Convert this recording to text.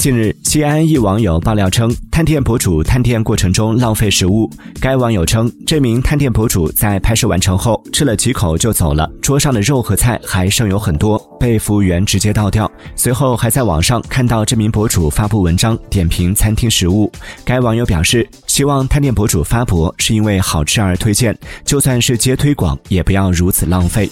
近日西安一网友爆料称探店博主探店过程中浪费食物该网友称这名探店博主在拍摄完成后吃了几口就走了桌上的肉和菜还剩有很多被服务员直接倒掉随后还在网上看到这名博主发布文章点评餐厅食物该网友表示希望探店博主发博是因为好吃而推荐就算是接推广也不要如此浪费。